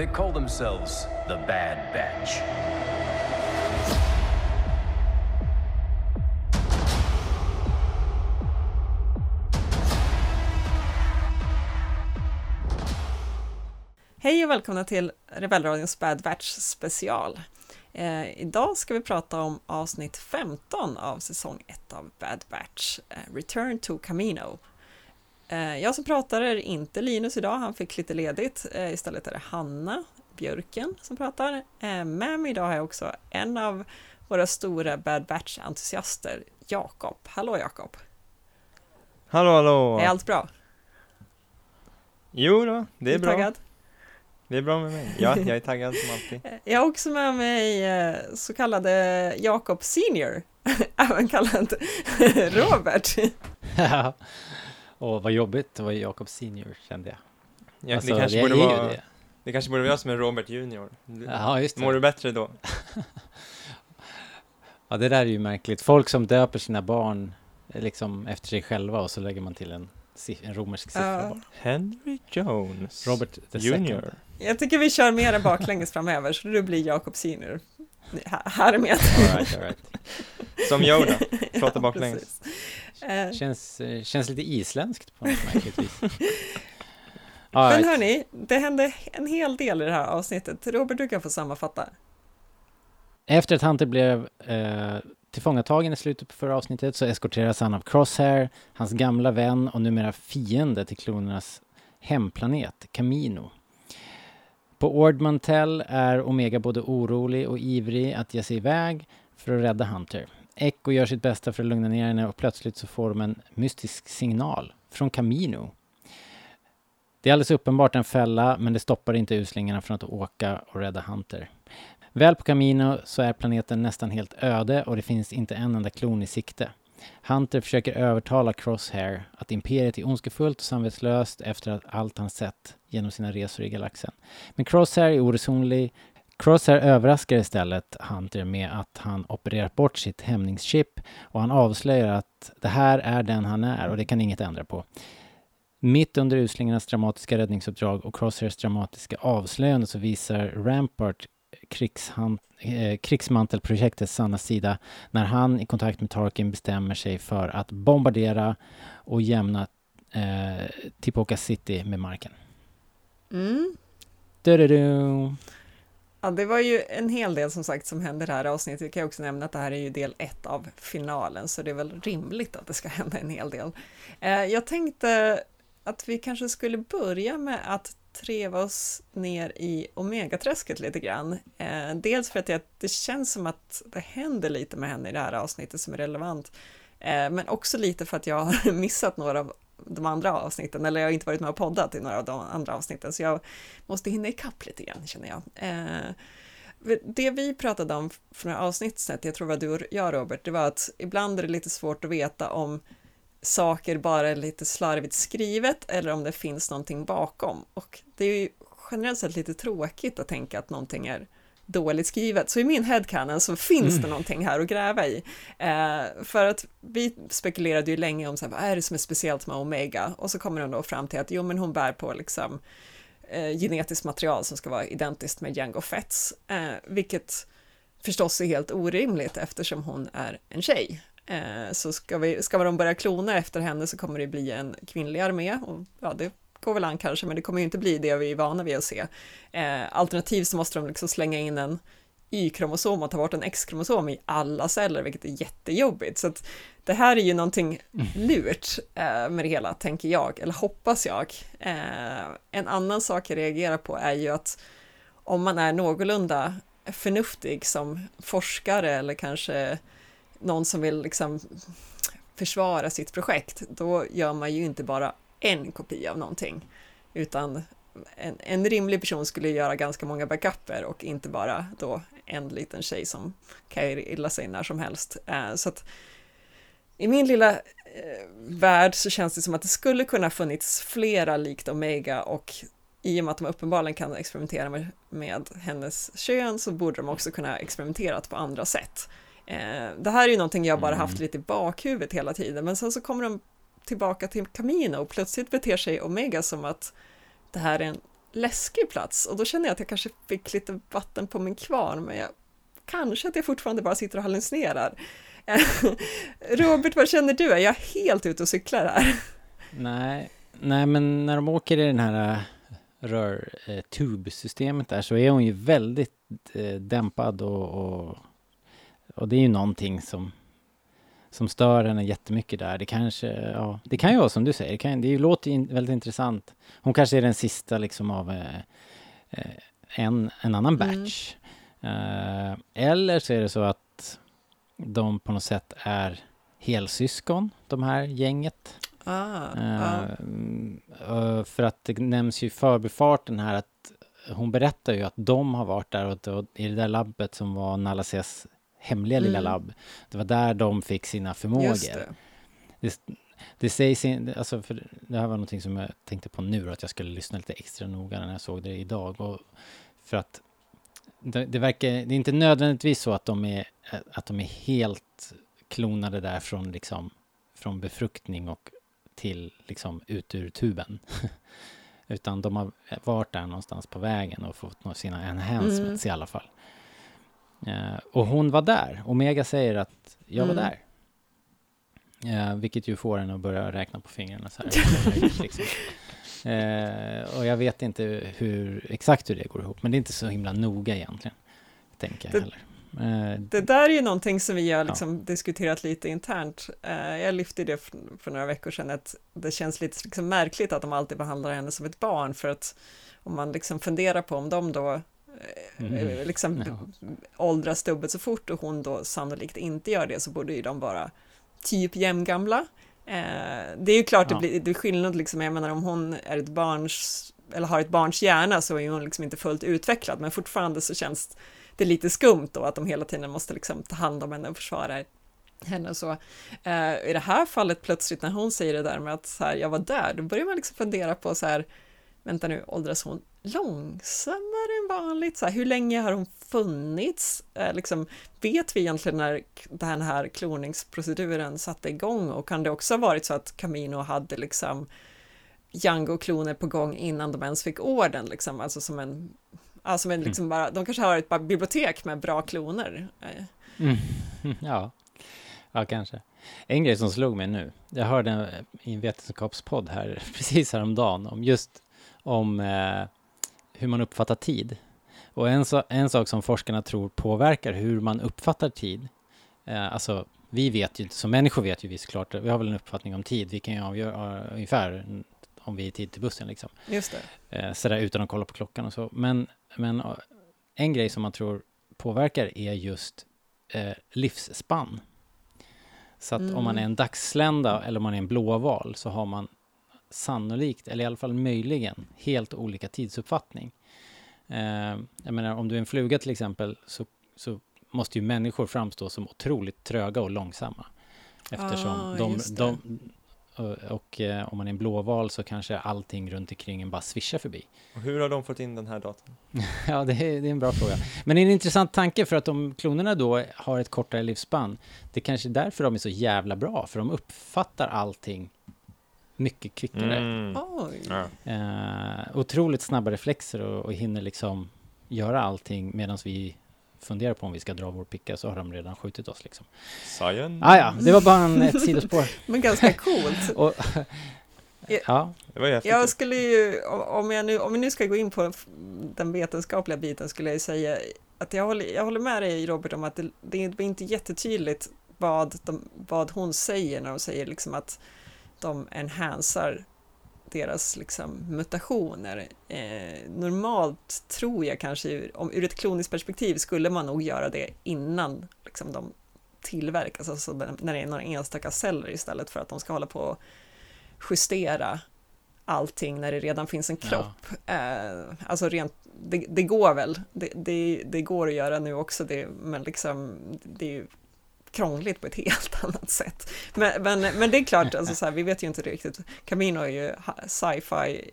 They call themselves the Bad Batch. Hej och välkomna till Rebellradions Bad Batch special. Eh, idag ska vi prata om avsnitt 15 av säsong 1 av Bad Batch, eh, Return to Camino. Eh, jag som pratar är inte Linus idag, han fick lite ledigt. Eh, istället är det Hanna Björken som pratar. Eh, med mig idag har jag också en av våra stora Bad Batch-entusiaster, Jakob. Hallå Jakob! Hallå hallå! Är allt bra? Jo då, det är bra. Taggad? Det är bra med mig. Ja, jag är taggad som alltid. Jag har också med mig så kallade Jakob Senior, även kallad Robert. Ja, och vad jobbigt att vara Jakob Senior kände jag. Ja, Alltså, det, kanske jag borde vara, det. det kanske borde vara jag som är Robert Junior. Ja, just Mår det. du bättre då? Ja, det där är ju märkligt. Folk som döper sina barn eh, liksom efter sig själva och så lägger man till en, en romersk siffra Ja. bara. Henry Jones Robert the Junior. second. Jag tycker vi kör mer än baklänges framöver, så du blir Jakob Senior. Här- Här är med. All right, all right. Som Yoda, Ja, pratar baklänges. precis. Eh, Känns, eh, känns lite isländskt på något märkligt vis. All Men hörni, det hände en hel del i det här avsnittet. Robert, du kan få sammanfatta. Efter att Hunter blev eh, tillfångatagen i slutet på förra avsnittet så eskorteras han av Crosshair, hans gamla vän och numera fiende till klonernas hemplanet, Camino. På Ord Mantell är Omega både orolig och ivrig att ge sig iväg för att rädda Hunter. Echo gör sitt bästa för att lugna ner henne och plötsligt så får de en mystisk signal från Camino. Det är alldeles uppenbart en fälla, men det stoppar inte uslingarna från att åka och rädda Hunter. Väl på Camino så är planeten nästan helt öde och det finns inte en enda klon i sikte. Hunter försöker övertala Crosshair att imperiet är ondskefullt och samvetslöst efter allt han sett genom sina resor i galaxen. Men Crosshair är oresonlig. Crosshair överraskar istället Hunter med att han opererat bort sitt hämningschip och han avslöjar att det här är den han är och det kan inget ändra på. Mitt under uslingarnas dramatiska räddningsuppdrag och Crosshairs dramatiska avslöjande så visar Rampart eh, krigsmantelprojektets sanna sida när han i kontakt med Tarkin bestämmer sig för att bombardera och jämna eh, Tipoca City med marken. Mm. Ja, det var ju en hel del som sagt som hände i det här avsnittet. Jag kan också nämna att det här är ju del ett av finalen, så det är väl rimligt att det ska hända en hel del. Eh, jag tänkte att vi kanske skulle börja med att treva oss ner i Omegaträsket lite grann. Eh, dels för att det, det känns som att det händer lite med henne i det här avsnittet som är relevant, eh, men också lite för att jag har missat några av de andra avsnitten, eller jag har inte varit med och poddat i några av de andra avsnitten, så jag måste hinna ikapp lite grann känner jag. Eh, det vi pratade om för några avsnitt sedan, jag tror det var du och jag Robert, det var att ibland är det lite svårt att veta om saker bara är lite slarvigt skrivet eller om det finns någonting bakom. Och det är ju generellt sett lite tråkigt att tänka att någonting är dåligt skrivet. Så i min headcanon så finns det någonting här att gräva i. Eh, för att vi spekulerade ju länge om så här, vad är det som är speciellt med Omega? Och så kommer hon då fram till att jo, men hon bär på liksom eh, genetiskt material som ska vara identiskt med Jango Fetts, eh, vilket förstås är helt orimligt eftersom hon är en tjej. Eh, så ska, vi, ska de börja klona efter henne så kommer det bli en kvinnlig armé och ja, det går väl an kanske, men det kommer ju inte bli det vi är vana vid att se. Eh, alternativt så måste de liksom slänga in en Y-kromosom och ta bort en X-kromosom i alla celler, vilket är jättejobbigt. Så att det här är ju någonting lurt eh, med det hela, tänker jag, eller hoppas jag. Eh, en annan sak jag reagerar på är ju att om man är någorlunda förnuftig som forskare eller kanske någon som vill liksom försvara sitt projekt, då gör man ju inte bara en kopia av någonting, utan en, en rimlig person skulle göra ganska många backuper och inte bara då en liten tjej som kan illa sig när som helst. Eh, så att i min lilla eh, värld så känns det som att det skulle kunna funnits flera likt Omega och i och med att de uppenbarligen kan experimentera med, med hennes kön så borde de också kunna experimentera på andra sätt. Eh, det här är ju någonting jag bara haft lite i bakhuvudet hela tiden, men sen så kommer de tillbaka till Camino och plötsligt beter sig Omega som att det här är en läskig plats och då känner jag att jag kanske fick lite vatten på min kvarn, men jag, kanske att jag fortfarande bara sitter och hallucinerar. Eh, Robert, vad känner du? Är jag helt ute och cyklar här? Nej, nej men när de åker i den här eh, äh, rörtubsystemet eh, där så är hon ju väldigt eh, dämpad och, och, och det är ju någonting som som stör henne jättemycket där. Det kanske, ja, det kan ju vara som du säger, det, kan, det låter in, väldigt intressant. Hon kanske är den sista liksom av eh, eh en, en annan mm. batch. Mm. Eh, eller så är det så att de på något sätt är helsyskon, de här gänget. Ah, ah. Uh, för att det nämns ju i förbifarten här att hon berättar ju att de har varit där och, och i det där labbet som var Nalases hemliga mm. lilla labb. Det var där de fick sina förmågor. Det. Det, sägs in, alltså för det här var någonting som jag tänkte på nu, att jag skulle lyssna lite extra noga när jag såg det idag. Och för att det, det verkar, det är inte nödvändigtvis så att de är, att de är helt klonade där från, liksom, från befruktning och till liksom ut ur tuben. Utan de har varit där någonstans på vägen och fått sina enhancements mm. i alla fall. Uh, och hon var där. Omega säger att jag var mm. där. Uh, vilket ju får en att börja räkna på fingrarna så här. liksom. uh, och jag vet inte hur, exakt hur det går ihop, men det är inte så himla noga egentligen. Tänker jag det, heller. det där är ju någonting som vi har liksom ja. diskuterat lite internt. jag lyfte det för, för, några veckor sedan, att det känns lite liksom märkligt att de alltid behandlar henne som ett barn, för att om man liksom funderar på om de då mm. Eh, liksom ja. åldras dubbelt så fort och hon då sannolikt inte gör det så borde ju de vara typ jämngamla. Eh, det är ju klart ja. det, blir, det är skillnad liksom, jag menar om hon är ett barns eller har ett barns hjärna så är hon liksom inte fullt utvecklad men fortfarande så känns det lite skumt då att de hela tiden måste liksom ta hand om henne och försvara henne och så. Eh, I det här fallet plötsligt när hon säger det där med att så här, jag var där, då börjar man liksom fundera på så här, vänta nu, åldras hon långsammare än vanligt? Så här, hur länge har hon funnits? Eh, liksom, vet vi egentligen när den här kloningsproceduren satte igång och kan det också ha varit så att Camino hade liksom Django-kloner på gång innan de ens fick orden, liksom, alltså som en, alltså en liksom bara, de kanske har ett bibliotek med bra kloner. Eh. Mm. Ja. ja, kanske. En grej som slog mig nu, jag hörde i en vetenskapspodd här precis häromdagen om just om eh, hur man uppfattar tid. Och en, so en sak som forskarna tror påverkar hur man uppfattar tid, eh, alltså vi vet ju inte, som människor vet ju vi såklart, vi har väl en uppfattning om tid, vi kan ju avgöra uh, ungefär om vi är i tid till bussen liksom. Just det. Eh, sådär utan att kolla på klockan och så. Men, men uh, en grej som man tror påverkar är just eh, livsspann. Så att mm. om man är en dagslända eller om man är en blåval så har man sannolikt, eller i alla fall möjligen, helt olika tidsuppfattning. Eh, jag menar, om du är en fluga till exempel, så, så måste ju människor framstå som otroligt tröga och långsamma. Eftersom ah, de, de, och, och eh, om man är en blåval så kanske allting runt omkring en bara svischar förbi. Och hur har de fått in den här datan? ja, det är, det är en bra fråga. Men det är en intressant tanke för att om klonerna då har ett kortare livsspann, det kanske är därför de är så jävla bra, för de uppfattar allting mycket kvickare. Mm. Eh, otroligt snabba reflexer och, och hinner liksom göra allting medan vi funderar på om vi ska dra vår picka så har de redan skjutit oss liksom. Science. Ah, ja, det var bara en, ett sidospår. Men ganska coolt. och, ja. Det var jag skulle ju, om, jag nu, om vi nu ska gå in på den vetenskapliga biten skulle jag säga att jag håller, jag håller med dig Robert om att det, det är inte jättetydligt vad, de, vad hon säger när hon säger liksom att de enhansar deras liksom, mutationer. Eh, normalt tror jag kanske, om, ur ett kloniskt perspektiv skulle man nog göra det innan liksom, de tillverkas, alltså när det är några enstaka celler istället för att de ska hålla på och justera allting när det redan finns en kropp. Ja. Eh, alltså rent, det, det går väl, det, det, det, går att göra nu också, men liksom, det är krångligt på ett helt annat sätt. Men, men, men det är klart, alltså så här, vi vet ju inte riktigt. Camino är ju sci-fi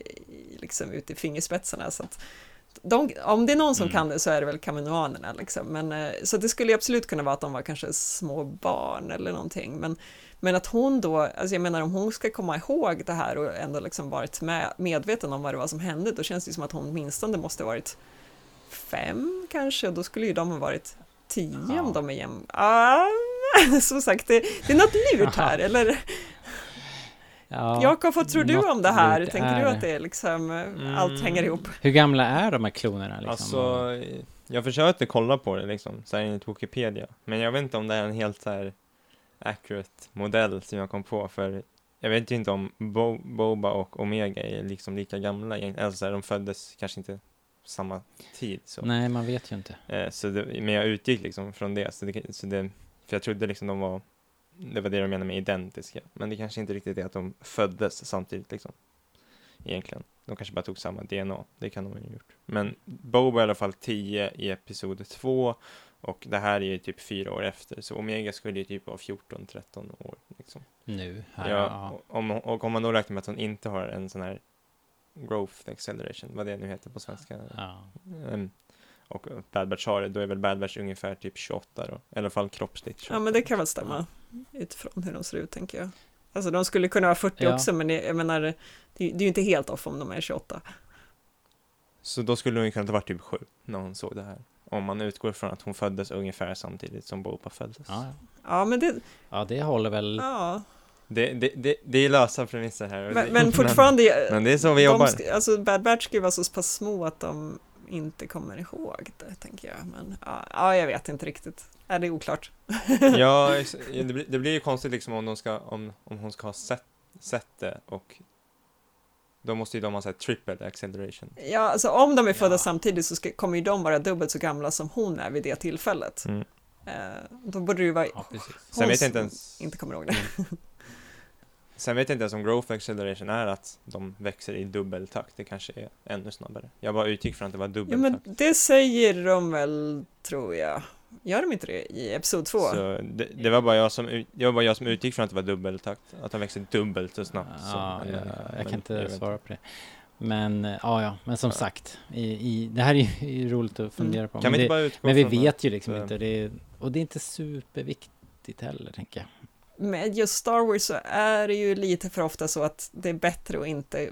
liksom ute i fingerspetsarna så att de, om det är någon som Mm. kan det så är det väl kaminoanerna liksom. Men, eh, så det skulle ju absolut kunna vara att de var kanske små barn eller någonting. Men, men att hon då, alltså jag menar om hon ska komma ihåg det här och ändå liksom varit med, medveten om vad det var som hände, då känns det som att hon åtminstone måste varit fem kanske, och då skulle ju de ha varit tio Ja. om de är jäm... Ah, som sagt, det, det är något lurt här, eller? Ja, Jakob, vad tror du om det här? Tänker är du att det är liksom, eh, allt Mm. hänger ihop? Hur gamla är de här klonerna? Liksom? Alltså, jag försökte kolla på det liksom, så här enligt Wikipedia. Men jag vet inte om det är en helt så här accurate modell som jag kom på, för jag vet ju inte om Bo Boba och Omega är liksom lika gamla egentligen. Alltså så här, de föddes kanske inte samma tid. Så, Nej, man vet ju inte. eh, så det, men jag utgick liksom från det, så det, så det. För jag trodde liksom de var, det var det de menade med identiska. Men det kanske inte riktigt är att de föddes samtidigt liksom. Egentligen. De kanske bara tog samma DNA, det kan de ha gjort. Men Boba är i alla fall 10 i episod 2 och det här är ju typ fyra år efter, så Omega skulle ju typ vara 14-13 år. Liksom. Nu. Här, Ja, ja. och Om, och om man då räknar med att hon inte har en sån här growth acceleration, vad det nu heter på svenska. Ja. Och Bad Batch har det, då är väl Bad Batch ungefär typ 28 då, i alla fall kroppsligt 28. Ja, men det kan väl stämma utifrån hur de ser ut, tänker jag. Alltså, de skulle kunna vara 40 Ja. också, men jag menar, det, det är ju inte helt off om de är 28. Så då skulle hon ju kunna ha varit typ sju när hon såg det här. Om man utgår från att hon föddes ungefär samtidigt som Boba föddes. Ja, ja. Ja, men det, ja, det håller väl. ja. Det, det, det, det är lösa premisser här. Men, men fortfarande, Men det är så vi jobbar. sk- alltså Bad Batch ska ju vara så pass små att de inte kommer ihåg det, tänker jag. Men ja, ja jag vet inte riktigt. Är det är oklart? Ja, ja, det, blir, det blir ju konstigt liksom om, de ska, om, om hon ska ha sett, sett det och då måste ju de ha sett triple acceleration. Ja, alltså om de är födda Ja. samtidigt så ska, kommer ju de vara dubbelt så gamla som hon är vid det tillfället. Mm. Eh, då borde det ju vara Ja, precis. Sen hon vet jag inte ens, inte kommer ihåg det. sen vet jag inte ens om growth acceleration är att de växer i dubbeltakt. Det kanske är ännu snabbare. Jag bara utgick från att det var Ja, dubbeltakt. men det säger de väl, tror jag. Gör de inte det i Episod 2? Så det, det var bara jag som, det var bara jag som utgick från att det var dubbeltakt. Att de växer dubbelt så snabbt. som Ja, en ja, människa. jag Men kan inte vet svara på det. Men ja, ja, men som Ja. sagt, i, i, det här är ju roligt att fundera på. Kan men vi det, inte bara utgå men vi vet ju liksom eh, inte, det är, och det är inte superviktigt heller, tänker jag. Med just Star Wars så är det ju lite för ofta så att det är bättre att inte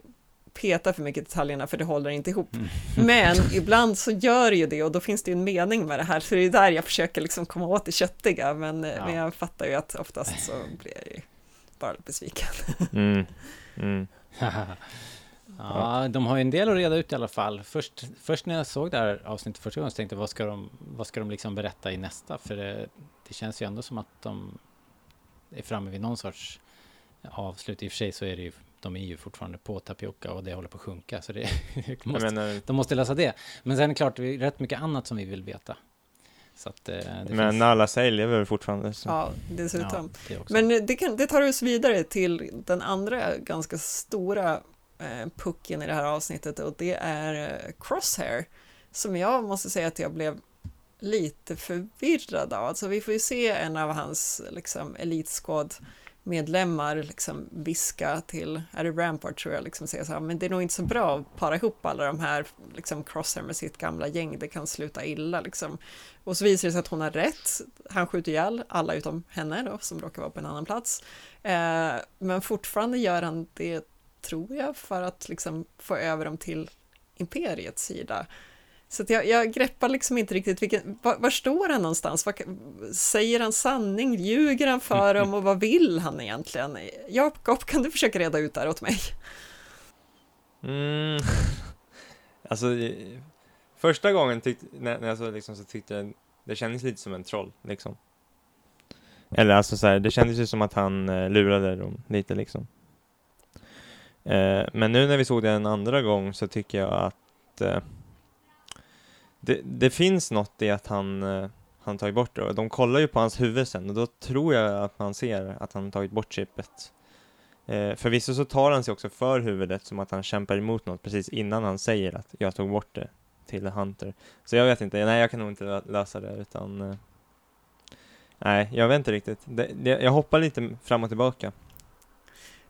peta för mycket i detaljerna för det håller inte ihop. Mm. Men ibland så gör det ju det och då finns det ju en mening med det här, så det är där jag försöker liksom komma åt det köttiga, men, Ja. men jag fattar ju att oftast så blir jag ju bara besviken. Mm. Mm. ja, de har ju en del att reda ut i alla fall. Först, först när jag såg det här avsnittet första gången så tänkte jag, vad ska de, vad ska de liksom berätta i nästa? För det, det känns ju ändå som att de är framme vid någon sorts avslut. I och för sig så är det ju, de är ju fortfarande på tapioca och det håller på att sjunka, så det måste, menar, de måste lösa det. Men sen är det klart, det är rätt mycket annat som vi vill veta. Så att eh, det men finns... Nala Say lever väl fortfarande. Så. Ja, dessutom. Ja, det. Men det, kan, det tar oss vidare till den andra ganska stora eh, pucken i det här avsnittet och det är eh, Crosshair som jag måste säga att jag blev lite förvirrad av. Alltså vi får ju se en av hans liksom, elitskåd medlemmar liksom viska till, är det Rampart tror jag, liksom säga så här, men det är nog inte så bra att para ihop alla de här liksom Crosshair med sitt gamla gäng, det kan sluta illa liksom. Och så visar det sig att hon har rätt, han skjuter ihjäl alla utom henne då, som råkar vara på en annan plats. Eh, men fortfarande gör han det, tror jag, för att liksom få över dem till imperiets sida. Så jag, jag greppar liksom inte riktigt vilken, var, var står han någonstans? Vad, säger han sanning? Ljuger han för dem? Och vad vill han egentligen? Jakob, kan du försöka reda ut det här åt mig? Mm. alltså, första gången tyckte, när, när jag så, liksom, så tyckte jag det kändes lite som en troll, liksom. Eller alltså så här, det kändes ju som att han eh, lurade dem lite, liksom. Eh, men nu när vi såg det en andra gång så tycker jag att eh, det, det finns något i att han, eh, han tagit bort det. Och de kollar ju på hans huvud sen och då tror jag att man ser att han tagit bort chippet. Eh, förvisso så tar han sig också för huvudet som att han kämpar emot något precis innan han säger att jag tog bort det till Hunter. Så jag vet inte, nej jag kan nog inte lösa det utan eh, Nej, jag vet inte riktigt. Det, det, jag hoppar lite fram och tillbaka.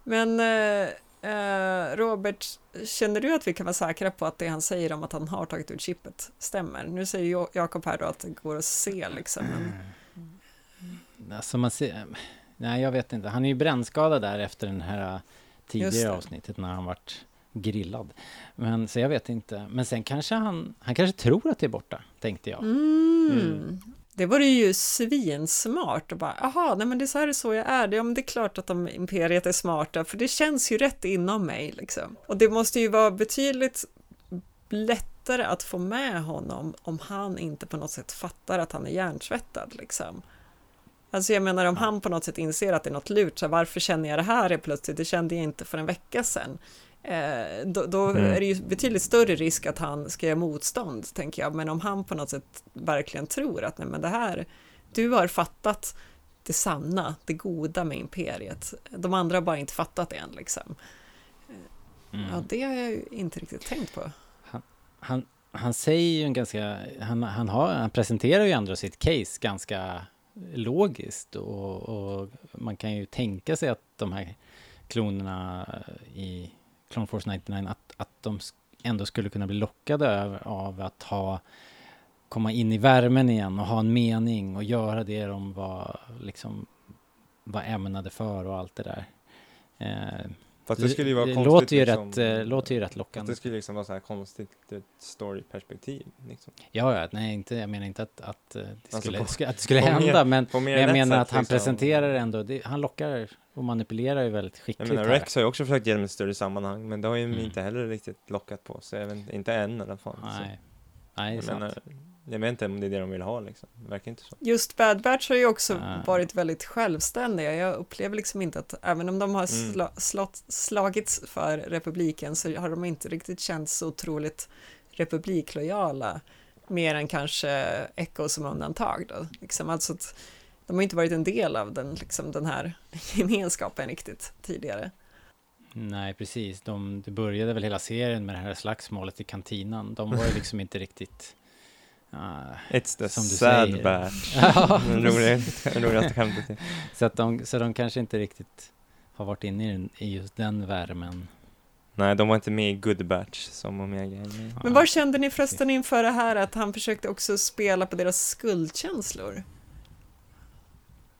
Men eh, Eh, Robert, känner du att vi kan vara säkra på att det han säger om att han har tagit ut chippet stämmer? Nu säger Jakob här då att det går att se liksom. Men, Alltså man ser, nej jag vet inte. Han är ju brännskadad där efter den här Just tidigare avsnittet när han vart grillad. Men så jag vet inte. Men sen kanske han, han kanske tror att det är borta, tänkte jag. mm. Mm. Det vore ju svinsmart och bara, aha, nej men det är så här är så jag är. Ja, men det är klart att de imperiet är smarta, för det känns ju rätt inom mig liksom. Och det måste ju vara betydligt lättare att få med honom om han inte på något sätt fattar att han är hjärnsvettad liksom. Alltså jag menar om han på något sätt inser att det är något lurt, så varför känner jag det här är plötsligt? Det kände jag inte för en vecka sedan. Eh, då då Mm. är det ju betydligt större risk att han ska göra motstånd, tänker jag. Men om han på något sätt verkligen tror att nej men det här, du har fattat det sanna, det goda med imperiet. De andra har bara inte fattat det än liksom. Mm. Ja, det har jag ju inte riktigt tänkt på. Han, han säger ju en ganska, han, han, har, han presenterar ju ändå sitt case ganska logiskt och, och man kan ju tänka sig att de här klonerna i Clone Force 99, att, att de ändå skulle kunna bli lockade av, av att ha komma in i värmen igen och ha en mening och göra det de var liksom var ämnade för och allt det där. Eh, Fast det skulle ju vara det konstigt låter ju, liksom, rätt, eh, låter ju rätt lockande. det skulle liksom vara så här konstigt storyperspektiv. Liksom. Ja, ja, nej, inte, jag menar inte att, att, eh, det, Alltså, skulle, på- att det skulle på mer- hända, men, men jag menar att han liksom. presenterar ändå, det, han lockar och manipulerar ju väldigt Jag skickligt menar, här. Rex har ju också försökt ge dem ett större sammanhang, men det har ju Mm. inte heller riktigt lockat på sig, inte än i alla fall. Så. Nej, nej, det är Jag, sant. menar, jag vet inte om det är det de vill ha liksom, det verkar inte så. Just Bad Batch har ju också Ah. varit väldigt självständiga. Jag upplever liksom inte att, även om de har Mm. sla, slått, slagits för republiken, så har de inte riktigt känts så otroligt republiklojala. Mer än kanske Echo som undantag då. Liksom, alltså att de har inte varit en del av den, liksom, den här gemenskapen riktigt tidigare. Nej, precis. De, det började väl hela serien med det här slagsmålet i kantinan. De var ju liksom inte riktigt... ah, It's the Som du sad säger. batch. Den roligaste skämtet. så, att de, så de kanske inte riktigt har varit inne i, den, i just den värmen. Nej, de var inte med i Good Batch som Omega är med. Men vad kände ni förresten inför det här att han försökte också spela på deras skuldkänslor?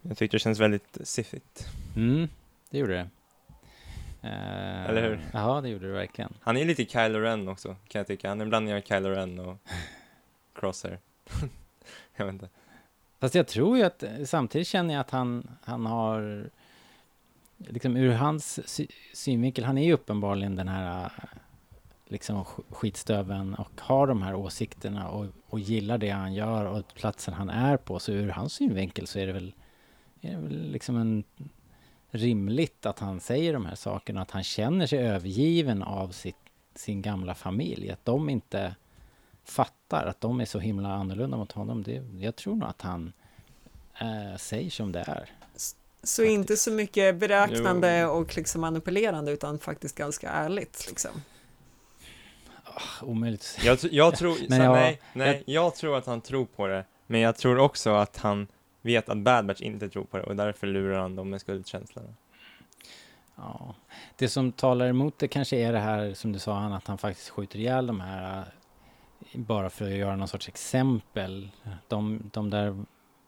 Jag tyckte det känns väldigt siffigt. Mm, det gjorde det. Eh, Eller hur? Ja, det gjorde det verkligen. Han är lite Kylo Ren också, kan jag tycka. Han är en blandning av Kylo Ren och crosser. jag vet inte. Fast jag tror ju att samtidigt känner jag att han, han har liksom ur hans sy synvinkel, han är ju uppenbarligen den här liksom skitstöven och har de här åsikterna och, och gillar det han gör och platsen han är på. Så ur hans synvinkel så är det väl, är det väl liksom en rimligt att han säger de här sakerna, att han känner sig övergiven av sitt, sin gamla familj, att de inte fattar att de är så himla annorlunda mot honom. Det, jag tror nog att han eh, säger som det är. Så inte så mycket beräknande Jo. och liksom manipulerande utan faktiskt ganska ärligt. Liksom. Oh, omöjligt. Jag, jag tror, Men jag- nej, nej, jag tror att han tror på det. Men jag tror också att han vet att Bad Batch inte tror på det och därför lurar han dem med skuldkänslorna. Ja. Det som talar emot det kanske är det här som du sa, han, att han faktiskt skjuter ihjäl de här bara för att göra någon sorts exempel. De, de där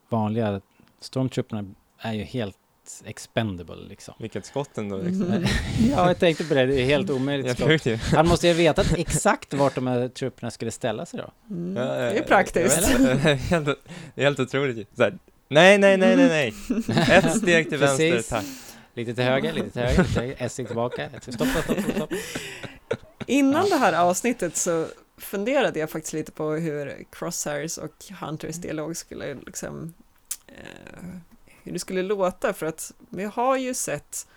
vanliga stormtrooperna är ju helt expendable liksom. Vilket skott ändå liksom. Mhm. ja, jag tänkte på det. Det är helt omöjligt. Jag skott. Han måste ju ha vetat exakt vart de här trupperna skulle ställa sig då. Mm. Ja, Det är praktiskt. helt, det är helt otroligt här, nej, nej, nej, nej, nej. Ett steg till vänster, Precis. tack. Lite till höger, lite till höger, lite till höger. Ett steg tillbaka. Ett steg, stopp, stopp, stopp, stopp. Innan det här avsnittet så funderade jag faktiskt lite på hur Crosshairs och Hunters dialog skulle liksom eh, hur det skulle låta. För att vi har ju sett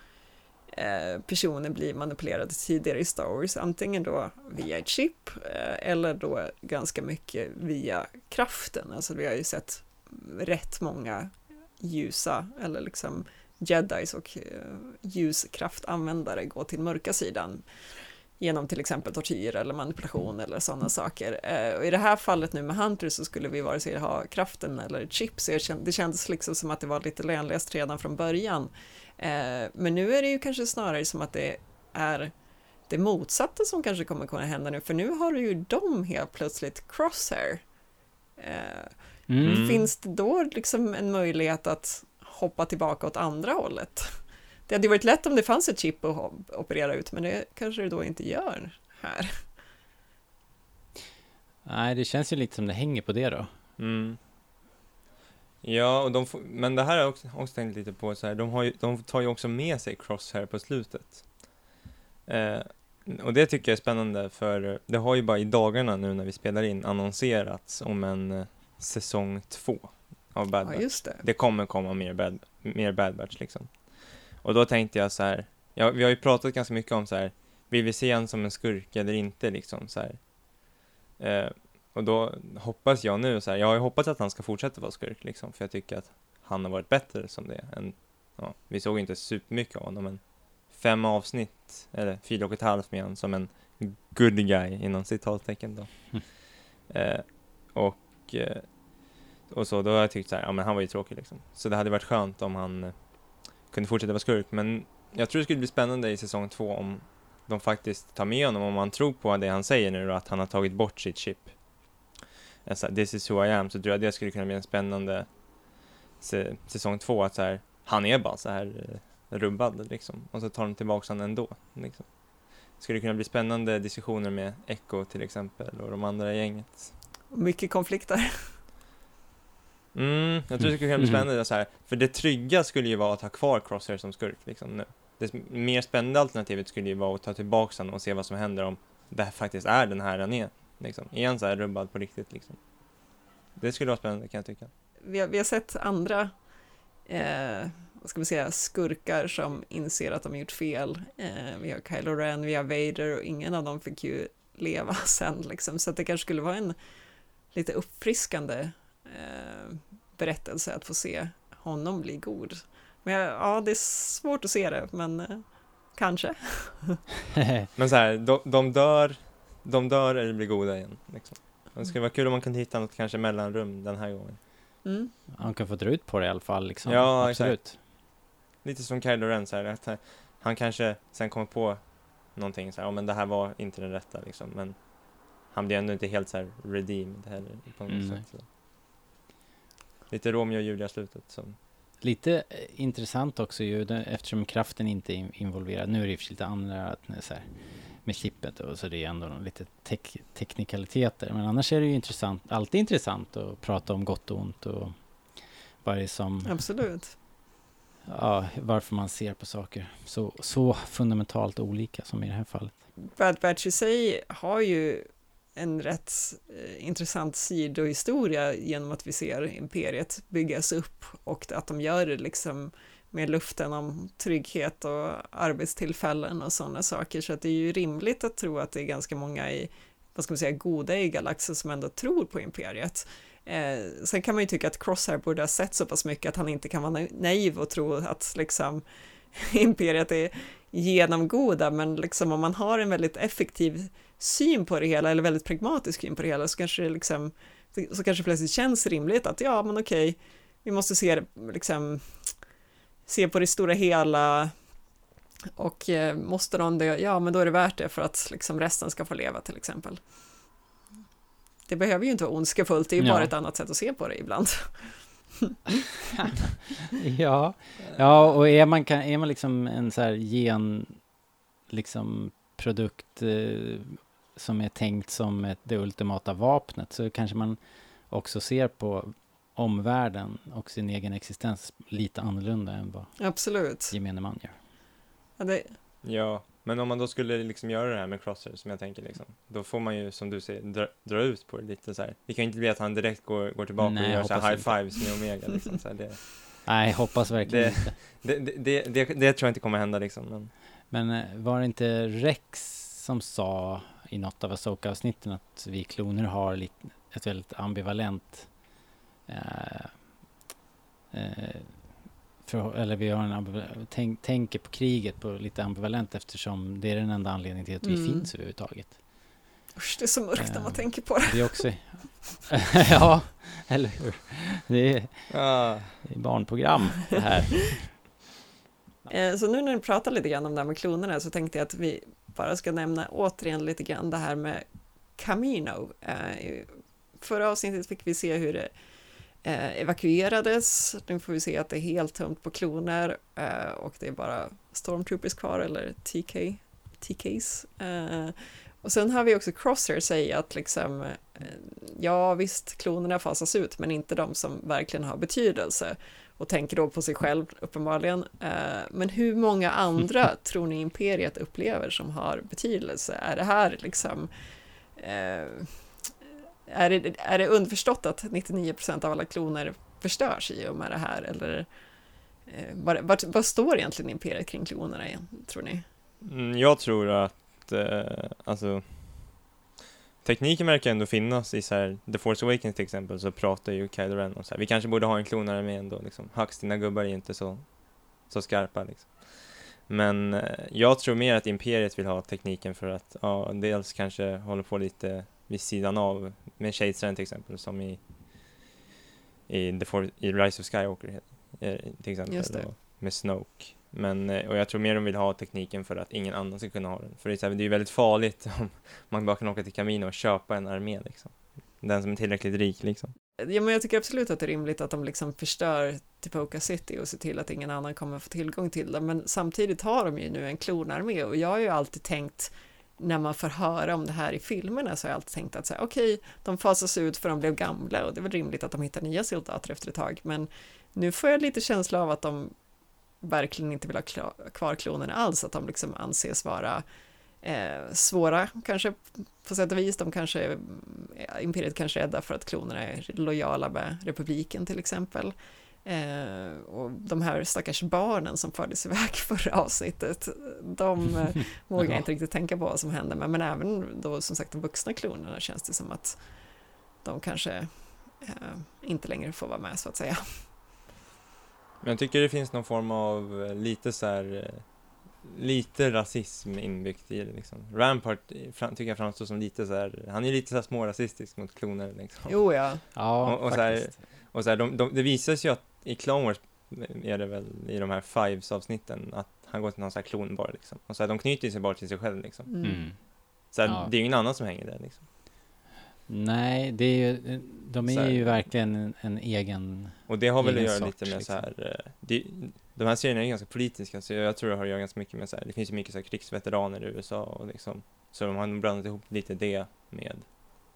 eh, personer bli manipulerade tidigare i Star Wars, antingen då via ett chip eh, eller då ganska mycket via kraften. Alltså vi har ju sett rätt många ljusa eller liksom jedis och eh, ljuskraftanvändare gå till mörka sidan genom till exempel tortyr eller manipulation eller sådana saker. Eh, och I det här fallet nu med Hunter så skulle vi vare sig ha kraften eller ett chip, så jag kände, det kändes liksom som att det var lite lönlöst redan från början. Eh, men nu är det ju kanske snarare som att det är det motsatta som kanske kommer kunna hända nu, för nu har ju de helt plötsligt Crosshair. Eh. Mm. Finns det då liksom en möjlighet att hoppa tillbaka åt andra hållet? Det hade varit lätt om det fanns ett chip att operera ut, men det kanske det då inte gör här. Nej, det känns ju lite som det hänger på det då. Mm. Ja, och de får, men det här har jag också, också tänkt lite på så här, de, har ju, de tar ju också med sig Crosshair på slutet. Eh, och det tycker jag är spännande för det har ju bara i dagarna nu när vi spelar in annonserats om en eh, säsong två av Bad Ja, Batch. just det. Det kommer komma mer Bad, mer bad Batch liksom. Och då tänkte jag så här, ja, vi har ju pratat ganska mycket om så här, vill vi se han som en skurk eller inte liksom så här. Eh, och då hoppas jag nu så här, jag har ju hoppats att han ska fortsätta vara skurk liksom, för jag tycker att han har varit bättre som det än, ja, vi såg inte supermycket av honom, men fem avsnitt, eller fyra och ett halvt med han som en good guy inom citattecken då. Mm. Eh, och, eh, och så, då har jag tyckt så här, ja men han var ju tråkig liksom. Så det hade varit skönt om han kunde fortsätta vara skurk, men jag tror det skulle bli spännande i säsong två om de faktiskt tar med honom, om man tror på det han säger nu då, att han har tagit bort sitt chip. Alltså, this is who I am, så tror jag det skulle kunna bli en spännande säsong två, att så här, han är bara så här eh, rubbad liksom, och så tar de tillbaka honom ändå. Liksom. Skulle kunna bli spännande diskussioner med Echo till exempel, och de andra i gänget. Mycket konflikter. Mm, jag tror det skulle kunna bli Mm. spännande så här, för det trygga skulle ju vara att ha kvar Crosshair som skurk liksom nu. Det mer spännande alternativet skulle ju vara att ta tillbaka honom och se vad som händer om det här faktiskt är den här han är. Liksom. Är han så här rubbad på riktigt liksom? Det skulle vara spännande kan jag tycka. Vi har, vi har sett andra eh, vad ska vi säga, skurkar som inser att de gjort fel. Eh, vi har Kylo Ren, vi har Vader och ingen av dem fick ju leva sen liksom. Så att det kanske skulle vara en lite uppfriskande eh, berättelse att få se honom bli god. Men ja, det är svårt att se det, men eh, kanske. Men så här, de, de dör, de dör eller blir goda igen. Liksom. Det skulle vara kul om man kunde hitta något kanske mellanrum den här gången. Mm. Han kan få dra ut på det i alla fall liksom. Ja, Absolut. Lite som Kylo Ren så här, att han- han kanske sen kommer på någonting så här, ja men det här var inte den rätta liksom, men han blir ändå inte helt så här redeemed heller på något Mm, sätt. Så. Lite Romeo och Julia slutet som, Lite eh, intressant också ju, eftersom kraften inte är in- involverad. Nu är det ju lite andra, så här, med chippet och så det är ändå lite tek teknikaliteter. Men annars är det ju intressant, alltid intressant att prata om gott och ont och vad det är som, Absolut. ja, varför man ser på saker så, så fundamentalt olika som i det här fallet. Bad Batch i sig har ju en rätt eh, intressant sidohistoria genom att vi ser imperiet byggas upp och att de gör det liksom med luften om trygghet och arbetstillfällen och sådana saker. Så att det är ju rimligt att tro att det är ganska många i, vad ska man säga, goda i galaxen som ändå tror på imperiet. Eh, sen kan man ju tycka att Crosshair borde ha sett så pass mycket att han inte kan vara naiv- och tro att liksom imperiet är genomgoda, men liksom om man har en väldigt effektiv syn på det hela, eller väldigt pragmatisk syn på det hela, så kanske det liksom, så kanske plötsligt känns rimligt att ja, men okej, vi måste se liksom, se på det stora hela och eh, måste de dö, ja, men då är det värt det för att liksom resten ska få leva till exempel. Det behöver ju inte vara ondskefullt, det är ju Ja. bara ett annat sätt att se på det ibland. Ja, ja och är man, är man liksom en så här gen, liksom produkt eh, som är tänkt som ett, det ultimata vapnet så kanske man också ser på omvärlden och sin egen existens lite annorlunda än vad Absolut. gemene man gör. Ja, det, ja, men om man då skulle liksom göra det här med Crosshair som jag tänker liksom, då får man ju som du säger dra, dra ut på det lite så här. Det kan ju inte bli att han direkt går, går tillbaka Nej, och gör så här high fives med Omega liksom. Så här, det, Nej, hoppas verkligen Det- inte. det, det, det, det, det tror jag inte kommer hända liksom, men Men eh, var det inte Rex som sa i något av Asoka-avsnitten att vi kloner har lite, ett väldigt ambivalent eh, eh, för, eller vi har en tänk, tänker på kriget på lite ambivalent eftersom det är den enda anledningen till att vi Mm. finns överhuvudtaget. usch, det är så mörkt när man Ja. tänker på det. Det är också... ja, eller hur? Det är, ah, det är barnprogram det här. Eh, Så nu när du pratar lite grann om det här med klonerna så tänkte jag att vi bara ska nämna återigen lite grann det här med Camino. Eh, Förra avsnittet fick vi se hur det eh, evakuerades. Nu får vi se att det är helt tömt på kloner eh, och det är bara stormtroopers kvar eller TK, TKs. Eh, och sen har vi också Crosshair säga att liksom, eh, ja visst, klonerna fasas ut, men inte de som verkligen har betydelse. Och tänker då på sig själv uppenbarligen. Eh, Men hur många andra tror ni Imperiet upplever som har betydelse? Är det här liksom... eh, Är det, är det underförstått att 99% av alla kloner förstörs i och med det här? Eller eh, vad, vad, vad står egentligen Imperiet kring klonerna tror ni? Mm, jag tror att, eh, alltså, tekniken verkar ändå finnas i så här, The Force Awakens till exempel, så pratar ju Kylo Ren om så här, vi kanske borde ha en klonare med ändå, liksom. Hux, dina gubbar är inte så, så skarpa liksom. Men eh, jag tror mer att Imperiet vill ha tekniken för att, ja, dels kanske håller på lite vid sidan av, med Shadesren till exempel, som i, i, The For- i Rise of Skywalker, eh, till exempel, med Snoke. Men, eh, och jag tror mer de vill ha tekniken för att ingen annan ska kunna ha den. För det är, så här, det är ju väldigt farligt om man bara kan åka till Camino och köpa en armé liksom. Den som är tillräckligt rik liksom. Ja, men jag tycker absolut att det är rimligt att de liksom förstör Tipoca City och ser till att ingen annan kommer få tillgång till det. Men samtidigt har de ju nu en klonarmé och jag har ju alltid tänkt när man får höra om det här i filmerna så har jag alltid tänkt att okej, okay, okej, de fasas ut för de blev gamla och det är väl rimligt att de hittar nya soldater efter ett tag. Men nu får jag lite känsla av att de verkligen inte vill ha kvar klonerna alls, att de liksom anses vara eh, svåra kanske på sätt och vis. De kanske, eh, imperiet kanske är rädda för att klonerna är lojala med republiken till exempel. Eh, och de här stackars barnen som fördes iväg förra avsnittet, de eh, vågar inte riktigt tänka på vad som hände med, men även då som sagt de vuxna klonerna känns det som att de kanske eh, inte längre får vara med så att säga. Men jag tycker det finns någon form av eh, lite så här eh, lite rasism inbyggt i det liksom. Rampart eh, fram, tycker jag framstår som lite så här, han är lite så här smårasistisk mot kloner liksom. Jo, ja. Ja, Och- och så här- faktiskt. Och så här, de, de, det visar sig ju att i Clone Wars är det väl i de här Fives avsnitten att han går till någon sån här klon bara liksom. Och så här, de knyter sig bara till sig själv liksom. Mm. Mm. Så här, Ja. det är ju ingen annan som hänger där liksom. Nej, det är ju, de är här- ju verkligen en, en egen... Och det har väl att göra sorts, lite med liksom. så här, eh, det, de här serierna är ju ganska politiska så jag tror det har att göra ganska mycket med så här, det finns ju mycket så här krigsveteraner i USA och liksom, så de har nog blandat ihop lite det med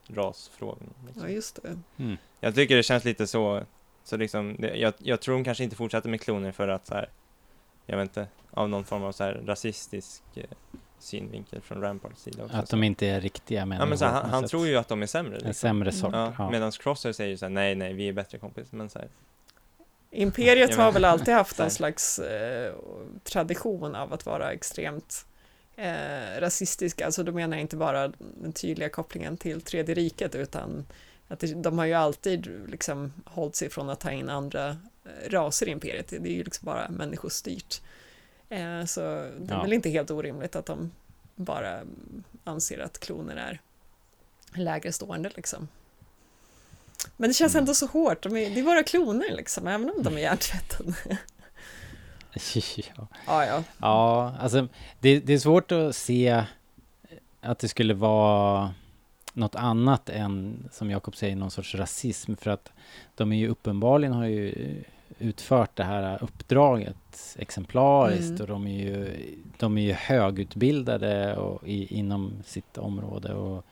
rasfrågan. Liksom. ja, just det. Mm. Jag tycker det känns lite så, så liksom, det, jag, jag tror de kanske inte fortsätter med kloner för att så här, jag vet inte, av någon form av så här rasistisk eh, synvinkel från Ramparts sida också. Att de inte är riktiga människor. ja, men så han, han tror ju att de är sämre. En Liksom. sämre sort. Ja, Ja, Medan Crosser säger ju så här, nej, nej, vi är bättre kompis. Men så här, Imperiet har väl alltid haft en slags eh, tradition av att vara extremt eh, rasistiska. Alltså då menar jag inte bara den tydliga kopplingen till tredje riket utan att det, de har ju alltid liksom hållit sig från att ta in andra eh, raser i imperiet. Det är ju liksom bara människostyrt. Eh, så det är Ja. väl inte helt orimligt att de bara anser att kloner är lägre stående liksom. Men det känns Mm. ändå så hårt, de är, det är våra kloner liksom, även om de är hjärntvättade. ja. ja, ja. Ja, alltså det, det är svårt att se att det skulle vara något annat än, som Jakob säger, någon sorts rasism. För att de är ju uppenbarligen har ju utfört det här uppdraget exemplariskt Mm. och de är ju, de är ju högutbildade och i, inom sitt område och,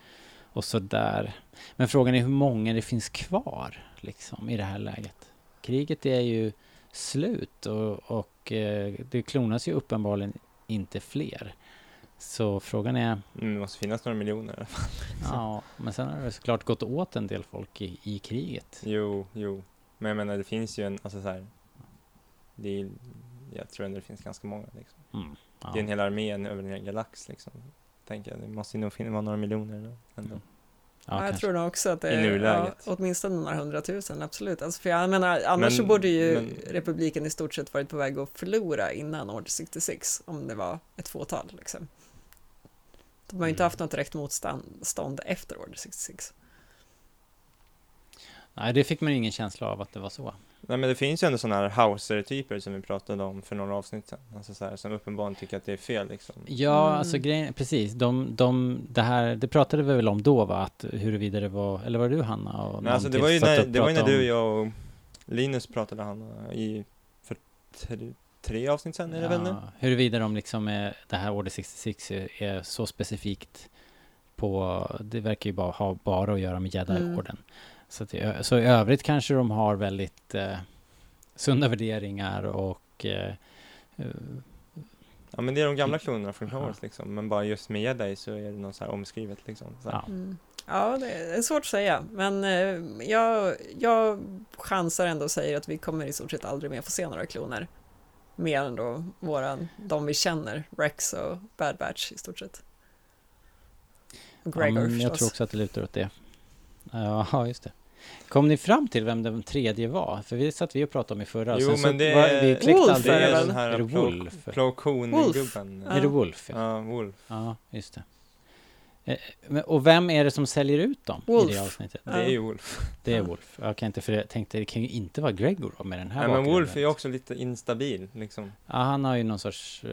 och sådär. Men frågan är hur många det finns kvar liksom i det här läget. Kriget är ju slut och, och eh, det klonas ju uppenbarligen inte fler. Så frågan är, mm, det måste finnas några miljoner i alla fall. ja, men sen har det såklart gått åt en del folk i, i kriget. Jo, jo. Men jag menar, det finns ju en, alltså så här, det är, jag tror ändå det finns ganska många liksom. Mm, ja. Det är en hel armé en- över en hel galax liksom. Tänker jag, det måste ju nog finnas några miljoner då, ändå. Mm. Ja, jag kanske. tror nog också att det är ja, åtminstone några hundratusen, absolut. Alltså, för jag menar, annars Men- så borde ju men- republiken i stort sett varit på väg att förlora innan Order 66, om det var ett fåtal. Liksom. De har ju inte Mm. haft något direkt motstånd efter Order 66. Nej, det fick man ingen känsla av att det var så. Nej men det finns ju ändå sådana här houser-typer som vi pratade om för några avsnitt sedan. Alltså så här, som uppenbarligen tycker att det är fel liksom. Ja, Mm. alltså grejen, precis. De, de, det här, det pratade vi väl om då va? Att huruvida det var, eller var det du Hanna? Och någon alltså det var ju när, och det var ju när pratade du, om- jag och Linus pratade han i, för tre, tre avsnitt sen är det väl nu? Ja, huruvida de liksom är, det här Order 66 är, är så specifikt på, det verkar ju bara ha bara att göra med Jedi-orden. Så, att, i- så i övrigt kanske de har väldigt eh, sunda värderingar och eh, eh, Ja men det är de gamla klonerna från Ja. Clone Wars liksom, men bara just med jedi så är det något så här omskrivet liksom. Så här. ja. Mm. Ja, det är svårt att säga, men eh, jag, jag chansar ändå och säger att vi kommer i stort sett aldrig mer få se några kloner. Mer än då våran, de vi känner, Rex och Bad Batch i stort sett. Och ja, Gregor men jag förstås. tror också att det lutar åt det. Ja, just det. Kom ni fram till vem den tredje var? För vi satt vi och pratade om i förra. Jo, men det var- är- vi kläckte Wolf aldrig- Det är den här Är det Plo- Wolf? Wolf. Plo-Koon-gubben. Ja. Är det Wolf? Ja. Ja, Wolf. ja, just det. Eh, men- Och vem är det som säljer ut dem i Wolf. det avsnittet? Det är ju Wolf. Det är. Wolf. Jag kan inte, för jag tänkte det kan ju inte vara Gregor med den här Nej, men bakgrunden. Wolf är ju också lite instabil liksom. Ja, han har ju någon sorts uh,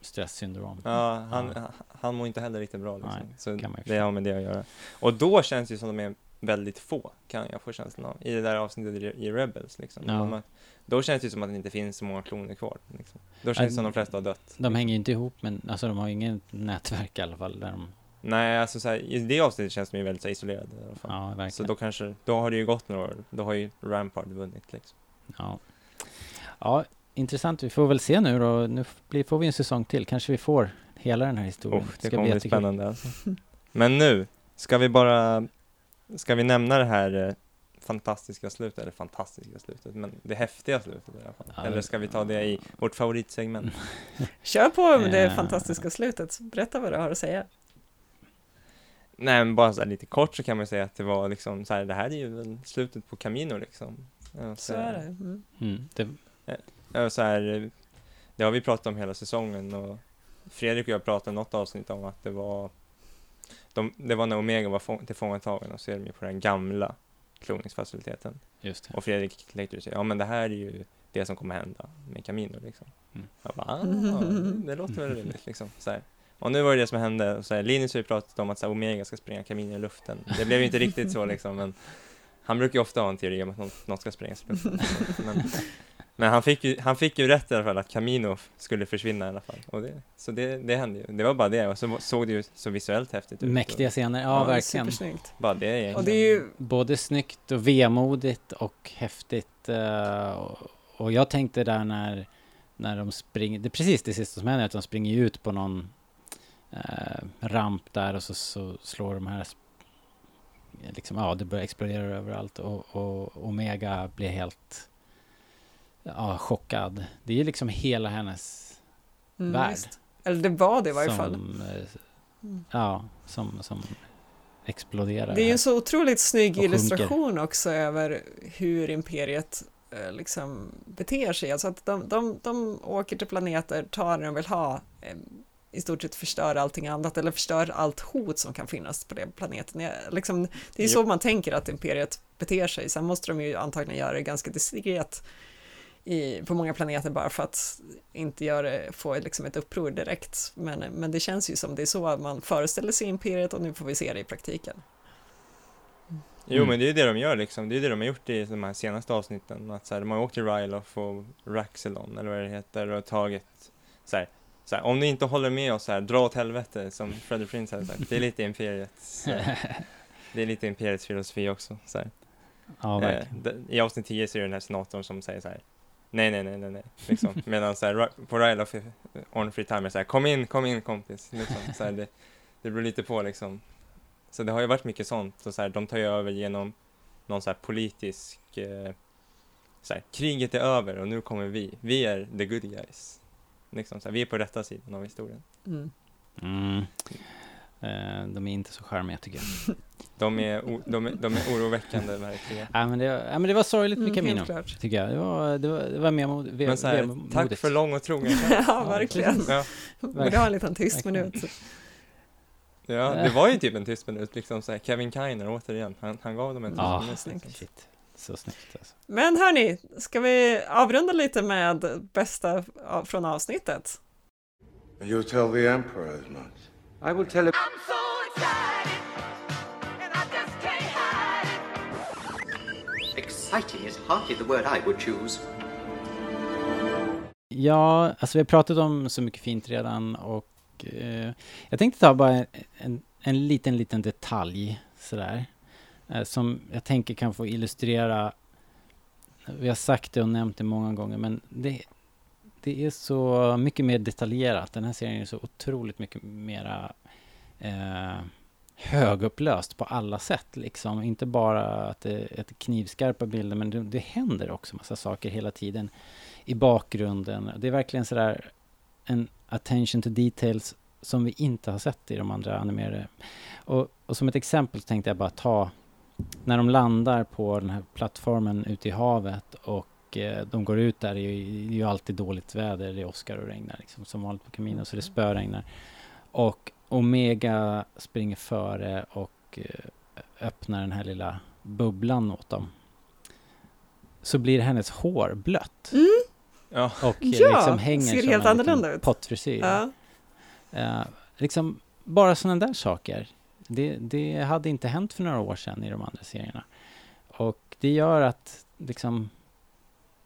stresssyndrom. Ja, han, Ja. han mår inte heller riktigt bra liksom. Nej, så det har med det att göra. Och då känns det ju som de är väldigt få, kan jag få känslan av. I det där avsnittet i- Rebels liksom. Ja. De, då känns det som att det inte finns så många kloner kvar. Liksom. Då känns det som att de flesta har dött. De hänger ju inte ihop, men alltså de har ju inget nätverk i alla fall. Där de, Nej, alltså så här, i det avsnittet känns de ju väldigt så här, isolerade i alla fall. ja, verkligen. Så då kanske, då har det ju gått några år. Då har ju Rampart vunnit liksom. Ja. ja, intressant. Vi får väl se nu då. Nu blir, får vi en säsong till. Kanske vi får hela den här historien. Oh, det Ska kommer bli jättekul. spännande alltså. Men nu, ska vi bara, ska vi nämna det här eh, fantastiska slutet, eller fantastiska slutet, men det häftiga slutet i alla fall. Ja, eller ska vi ta det i vårt favoritsegment? Kör på med det Eh. fantastiska slutet, berätta vad du har att säga. Nej, men bara så här lite kort så kan man säga att det var liksom så här, det här är ju slutet på Camino liksom. Ja, Så är det. Mm. Mm, det. Ja, så här, eh, det har vi pratat om hela säsongen och Fredrik och jag pratade något avsnitt om att det var de, det var när Omega var fång, tillfångatagen och så är de ju på den gamla kloningsfaciliteten. Just det. Och Fredrik ju sig, ja men det här är ju det som kommer hända med Camino liksom. Mm. Jag bara, ah, det låter väl rimligt liksom. Så här. Och nu var det det som hände, och så här, Linus har ju pratat om att så här, Omega ska springa Camino i luften. Det blev ju inte riktigt så liksom, men han brukar ju ofta ha en teori om att något, något ska sprängas i luften. Men, men han, fick ju, han fick ju rätt i alla fall, att Camino skulle försvinna i alla fall. Och det, så det, det hände ju. Det var bara det, och så såg det ju så visuellt häftigt ut. Mäktiga scener, ja, Ja, verkligen. Supersnyggt. Bara det egentligen. Och det är ju, Både snyggt och vemodigt och häftigt. eh, och- jag tänkte där när, när de springer, det är precis det sista som händer, att de springer ut på någon eh, ramp där och så, så slår de här, liksom, ja det börjar explodera överallt och, och Omega blir helt ja, chockad. Det är ju liksom hela hennes mm, värld. visst. Eller det var det i varje som, fall. eh. Ja, som, som exploderar. Det är ju en så otroligt snygg sjunker. illustration också över hur imperiet eh, liksom beter sig. Alltså att de, de, de åker till planeter, tar det de vill ha, eh, i stort sett förstör allting annat eller förstör allt hot som kan finnas på den planeten. Liksom, det är så man tänker att imperiet beter sig. Sen måste de ju antagligen göra det ganska diskret i, på många planeter bara för att inte göra, få liksom ett uppror direkt. Men, men det känns ju som det är så man föreställer sig imperiet och nu får vi se det i praktiken. Jo Mm. men det är ju det de gör liksom, det är det de har gjort i de här senaste avsnitten. Att så här, de har åkt till Ryloth och Raxelon eller vad det heter och tagit så här, så här, om ni inte håller med oss här, dra åt helvete som Freddie Prince hade sagt. Det är lite imperiets, det är lite imperiets filosofi också. Så här. ja, Eh, verkligen. I avsnitt 10 så är det den här senatorn som säger så här. Nej, nej, nej, nej, nej, liksom. Medan så här, på Ryloth, eh, on free timer, så här, kom in, kom in kompis, liksom. så här, det, det beror lite på liksom. Så det har ju varit mycket sånt, och så här, de tar ju över genom någon så här politisk, eh, så här, kriget är över och nu kommer vi, vi är the good guys. Liksom, så här, vi är på rätta sidan av historien. Mm. Mm. Eh, de är inte så charmiga tycker jag. De är, o, de är, de är oroväckande verkligen. ja, men det, ja, men det var sorgligt med Mm, Camino, klart. tycker jag. Det var, det var, det var mer mod, ve, Men så här, vemodigt. tack för lång och trogen Ja, verkligen. Ja. Borde ha en liten tyst minut. Ja, det var ju typ en tyst minut, liksom så här, Kevin Kiner återigen, han, han gav dem en tyst Ja, minut. Liksom. Shit. Så snyggt alltså. Men hörni, ska vi avrunda lite med bästa från avsnittet? You'll tell the Emperor as much. I will tell him. I'm so excited, and I just can't hide it. Exciting is hardly the word I would choose. Ja, alltså vi har pratat om så mycket fint redan och eh, jag tänkte ta bara en, en, en liten, liten detalj sådär. Eh, som jag tänker kan få illustrera, vi har sagt det och nämnt det många gånger, men det, det är så mycket mer detaljerat. Den här serien är så otroligt mycket mera eh, högupplöst på alla sätt. Liksom. Inte bara att det är ett knivskarpa bilder, men det, det händer också massa saker hela tiden i bakgrunden. Det är verkligen sådär en attention to details som vi inte har sett i de andra animerade. Och, och som ett exempel tänkte jag bara ta när de landar på den här plattformen ute i havet och eh, de går ut där, det är ju, det är ju alltid dåligt väder, det är åskar och regnar liksom, som vanligt på Camino, så det spöregnar. Och Omega springer före och eh, öppnar den här lilla bubblan åt dem. Så blir hennes hår blött. Mm, Ja, Och eh, Ja, liksom hänger ser helt annorlunda ut. pottfrisyr. ja. Eh, liksom bara sådana där saker. Det, det hade inte hänt för några år sedan i de andra serierna. Och det gör att liksom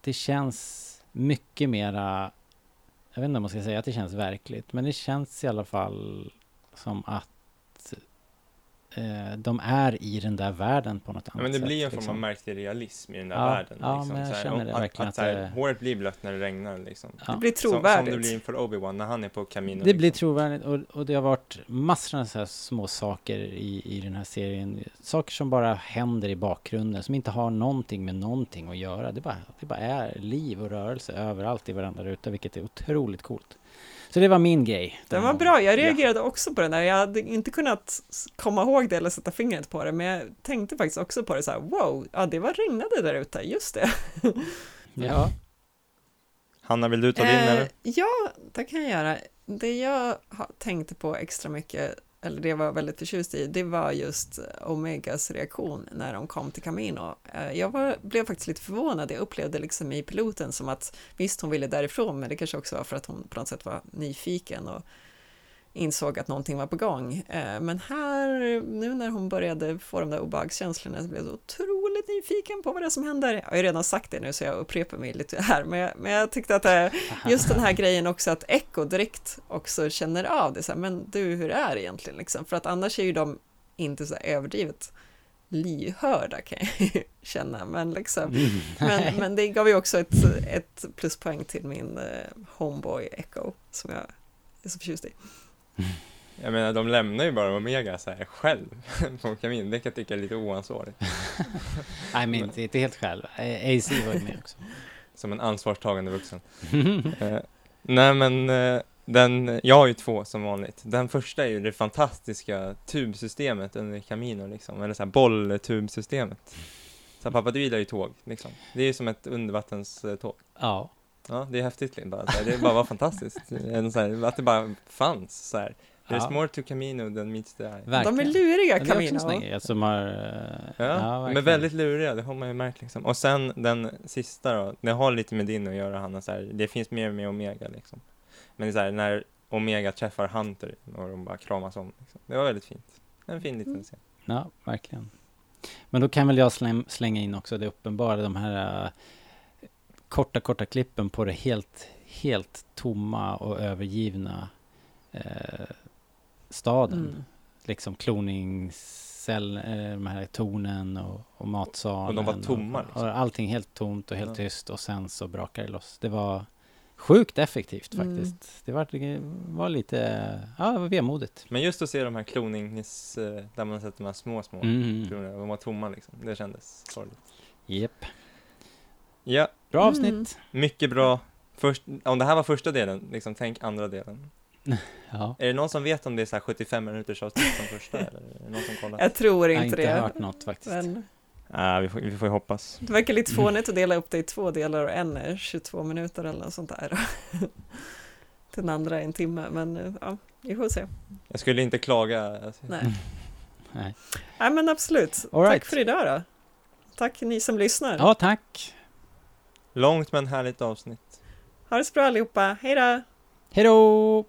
det känns mycket mera, jag vet inte om man ska säga att det känns verkligt, men det känns i alla fall som att eh, de är i den där världen på något annat Ja, men det sätt. blir en form liksom. av märklig realism i den där Ja, världen. ja, liksom, men jag känner och det att, verkligen att, att här, det- Håret blir blött när det regnar liksom. Ja. Det blir Som, som trovärdigt. det blir inför Obi-Wan när han är på Camino. Det blir liksom. trovärdigt och, och det har varit massor av så här små saker i, i den här serien. Saker som bara händer i bakgrunden, som inte har någonting med någonting att göra. Det bara, det bara är liv och rörelse överallt i varandra ruta, vilket är otroligt coolt. Så det var min grej. Den var bra, jag reagerade också på den där. Jag hade inte kunnat komma ihåg det eller sätta fingret på det, men jag tänkte faktiskt också på det så här, wow, ja det var regnade där ute, just det. Ja, Hanna, vill du ta din Eh, eller? Ja, det kan jag göra. Det jag tänkte på extra mycket, eller det jag var väldigt förtjust i, det var just Omegas reaktion när de kom till Camino. Eh, jag var, blev faktiskt lite förvånad, jag upplevde liksom i piloten som att visst hon ville därifrån, men det kanske också var för att hon på något sätt var nyfiken och insåg att någonting var på gång. Eh, Men här, nu när hon började få de där obehagskänslorna så blev jag så otroligt nyfiken på vad det är som händer. Jag har ju redan sagt det nu så jag upprepar mig lite här, men jag, men jag tyckte att eh, just den här grejen också att Echo direkt också känner av det, så här, men du hur är det egentligen liksom? För att annars är ju de inte så överdrivet lyhörda kan jag känna, men liksom Mm. men, men det gav ju också ett, ett pluspoäng till min eh, homeboy Echo som jag är så förtjust i. Jag menar, de lämnar ju bara Omega så här själv på Camino. Det kan jag tycka är lite oansvarigt. Nej, men inte, inte helt själv. Eh, AC var ju med också. Som en ansvarstagande vuxen. Eh, nej men, eh, den, jag har ju två som vanligt. Den första är ju det fantastiska tubsystemet under Camino liksom, eller så här bolltubsystemet. Så här, pappa du gillar ju tåg liksom. Det är ju som ett undervattenståg. ja. Ja, det är häftigt Linn, bara. Det bara var fantastiskt. En, så här, att det bara fanns så här. There's Ja. more to Camino than meets the eye. De är Verkligen. luriga Ja, det är också Camino. som har... eh, Ja, men verkligen. väldigt luriga, det har man ju märkt liksom. Och sen den sista då, det har lite med din att göra Hanna, så här, det finns mer med Omega liksom. Men det är så här, när Omega träffar Hunter och de bara kramas om. Liksom. Det var väldigt fint. En fin liten Mm. scen. Ja, verkligen. Men då kan väl jag släng, slänga in också det uppenbara, de här eh, korta, korta klippen på det helt, helt tomma och övergivna eh, staden. Mm. Liksom kloningscell, eh, de här tornen och, och matsalen. Och de var tomma, Och, liksom. och allting helt tomt och helt Ja. tyst och sen så brakar det loss. Det var sjukt effektivt Mm. faktiskt. Det var, det var lite, ja, det var vemodigt. Men just att se de här klonings, eh, där man har sett de här små, små Mm. klonerna, de var tomma liksom. Det kändes sorgligt. Japp. Ja, Bra Mm. avsnitt. mycket bra. Först, om det här var första delen, liksom tänk andra delen. Ja. Är det någon som vet om det är så här 75 minuters avsnitt som första? eller är det någon som kollar? Jag tror Jag har inte inte det. hört något faktiskt. Men Ah, vi, får, vi får ju hoppas. det verkar lite fånigt att dela upp det i två delar och en är 22 minuter eller något sånt där. Den andra är en timme, men ja, vi får se. Jag skulle inte klaga. Nej, Nej. Nej men absolut. All right. Tack för idag då. tack ni som lyssnar. Ja, tack. Långt men härligt avsnitt. Ha det så bra allihopa, hej då! Hej då!